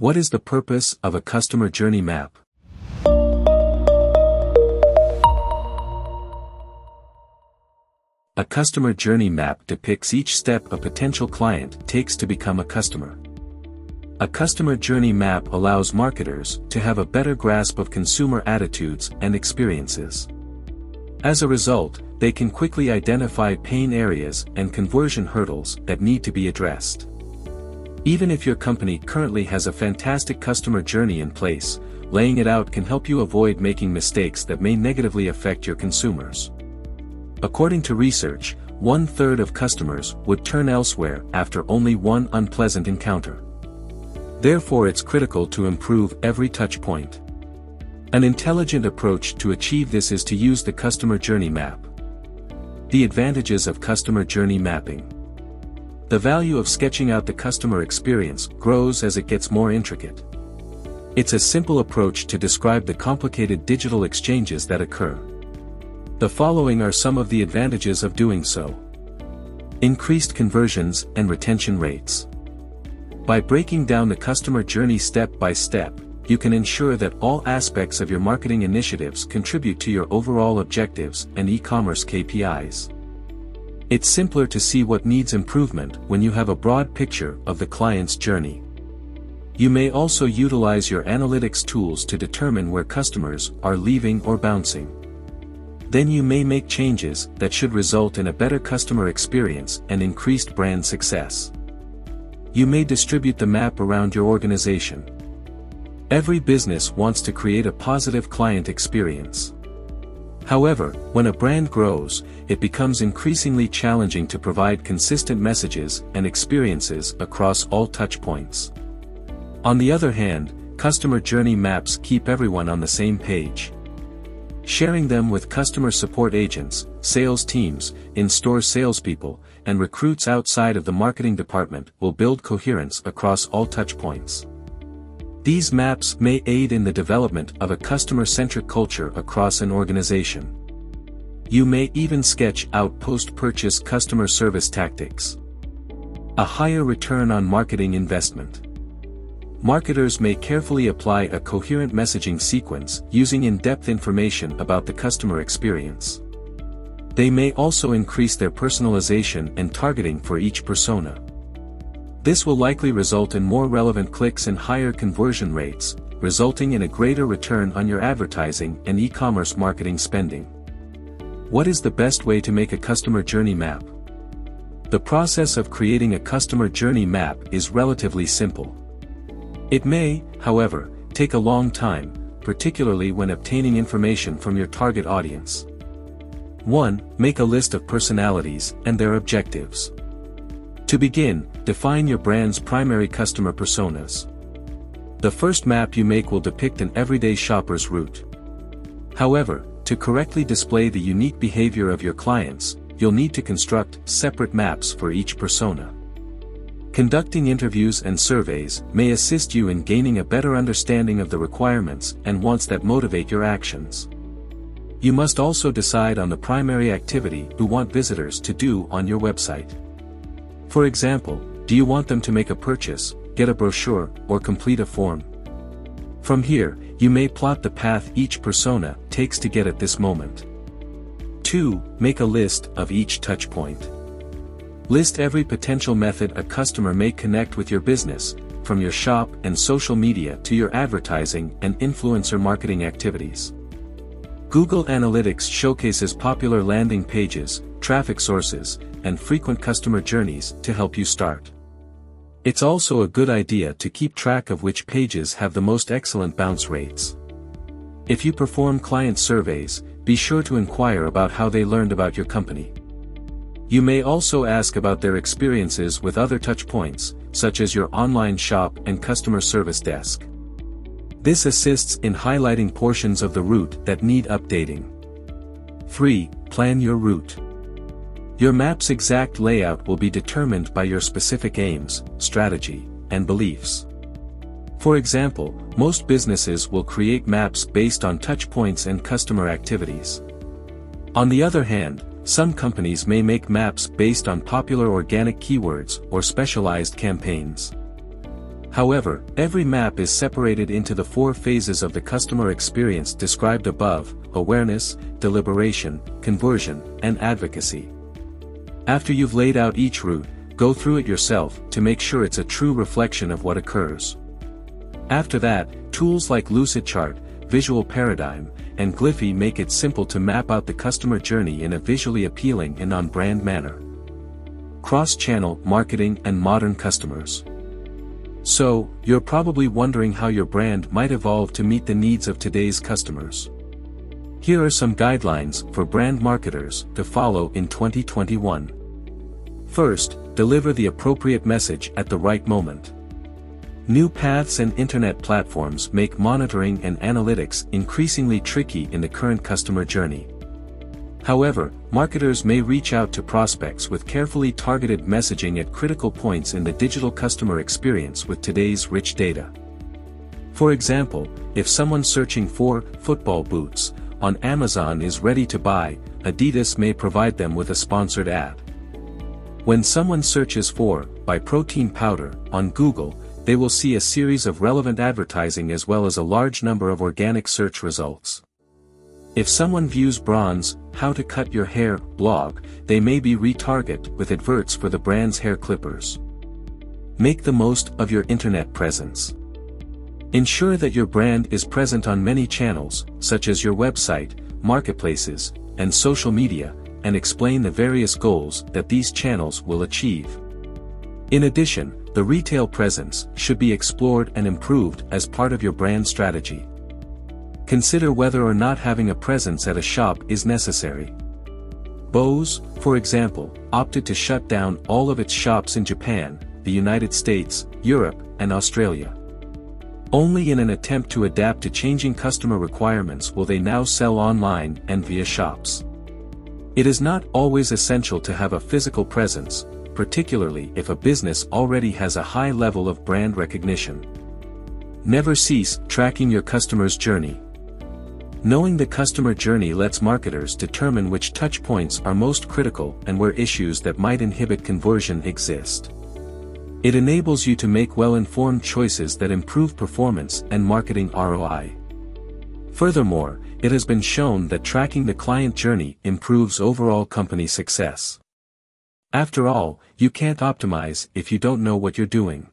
What is the purpose of a customer journey map? A customer journey map depicts each step a potential client takes to become a customer. A customer journey map allows marketers to have a better grasp of consumer attitudes and experiences. As a result, they can quickly identify pain areas and conversion hurdles that need to be addressed. Even if your company currently has a fantastic customer journey in place, laying it out can help you avoid making mistakes that may negatively affect your consumers. According to research, one-third of customers would turn elsewhere after only one unpleasant encounter. Therefore it's critical to improve every touchpoint. An intelligent approach to achieve this is to use the customer journey map. The advantages of customer journey mapping. The value of sketching out the customer experience grows as it gets more intricate. It's a simple approach to describe the complicated digital exchanges that occur. The following are some of the advantages of doing so. Increased conversions and retention rates. By breaking down the customer journey step by step, you can ensure that all aspects of your marketing initiatives contribute to your overall objectives and e-commerce KPIs. It's simpler to see what needs improvement when you have a broad picture of the client's journey. You may also utilize your analytics tools to determine where customers are leaving or bouncing. Then you may make changes that should result in a better customer experience and increased brand success. You may distribute the map around your organization. Every business wants to create a positive client experience. However, when a brand grows, it becomes increasingly challenging to provide consistent messages and experiences across all touchpoints. On the other hand, customer journey maps keep everyone on the same page. Sharing them with customer support agents, sales teams, in-store salespeople, and recruits outside of the marketing department will build coherence across all touchpoints. These maps may aid in the development of a customer-centric culture across an organization. You may even sketch out post-purchase customer service tactics. A higher return on marketing investment. Marketers may carefully apply a coherent messaging sequence using in-depth information about the customer experience. They may also increase their personalization and targeting for each persona. This will likely result in more relevant clicks and higher conversion rates, resulting in a greater return on your advertising and e-commerce marketing spending. What is the best way to make a customer journey map? The process of creating a customer journey map is relatively simple. It may, however, take a long time, particularly when obtaining information from your target audience. 1. Make a list of personalities and their objectives. To begin, define your brand's primary customer personas. The first map you make will depict an everyday shopper's route. However, to correctly display the unique behavior of your clients, you'll need to construct separate maps for each persona. Conducting interviews and surveys may assist you in gaining a better understanding of the requirements and wants that motivate your actions. You must also decide on the primary activity you want visitors to do on your website. For example, do you want them to make a purchase, get a brochure, or complete a form? From here, you may plot the path each persona takes to get at this moment. 2. Make a list of each touchpoint. List every potential method a customer may connect with your business, from your shop and social media to your advertising and influencer marketing activities. Google Analytics showcases popular landing pages, traffic sources, and frequent customer journeys to help you start. It's also a good idea to keep track of which pages have the most excellent bounce rates. If you perform client surveys, be sure to inquire about how they learned about your company. You may also ask about their experiences with other touchpoints, such as your online shop and customer service desk. This assists in highlighting portions of the route that need updating. 3. Plan your route. Your map's exact layout will be determined by your specific aims, strategy, and beliefs. For example, most businesses will create maps based on touchpoints and customer activities. On the other hand, some companies may make maps based on popular organic keywords or specialized campaigns. However, every map is separated into the four phases of the customer experience described above, awareness, deliberation, conversion, and advocacy. After you've laid out each route, go through it yourself to make sure it's a true reflection of what occurs. After that, tools like Lucidchart, Visual Paradigm, and Gliffy make it simple to map out the customer journey in a visually appealing and on-brand manner. Cross-channel marketing and modern customers. So, you're probably wondering how your brand might evolve to meet the needs of today's customers. Here are some guidelines for brand marketers to follow in 2021. First, deliver the appropriate message at the right moment. New paths and internet platforms make monitoring and analytics increasingly tricky in the current customer journey. However, marketers may reach out to prospects with carefully targeted messaging at critical points in the digital customer experience with today's rich data. For example, if someone searching for football boots on Amazon is ready to buy, Adidas may provide them with a sponsored ad. When someone searches for buy protein powder on Google, they will see a series of relevant advertising as well as a large number of organic search results. If someone views Braun's, How to Cut Your Hair blog, they may be retarget with adverts for the brand's hair clippers. Make the most of your internet presence. Ensure that your brand is present on many channels, such as your website, marketplaces, and social media, and explain the various goals that these channels will achieve. In addition, the retail presence should be explored and improved as part of your brand strategy. Consider whether or not having a presence at a shop is necessary. Bose, for example, opted to shut down all of its shops in Japan, the United States, Europe, and Australia. Only in an attempt to adapt to changing customer requirements will they now sell online and via shops. It is not always essential to have a physical presence, particularly if a business already has a high level of brand recognition. Never cease tracking your customer's journey. Knowing the customer journey lets marketers determine which touchpoints are most critical and where issues that might inhibit conversion exist. It enables you to make well-informed choices that improve performance and marketing ROI. Furthermore, it has been shown that tracking the client journey improves overall company success. After all, you can't optimize if you don't know what you're doing.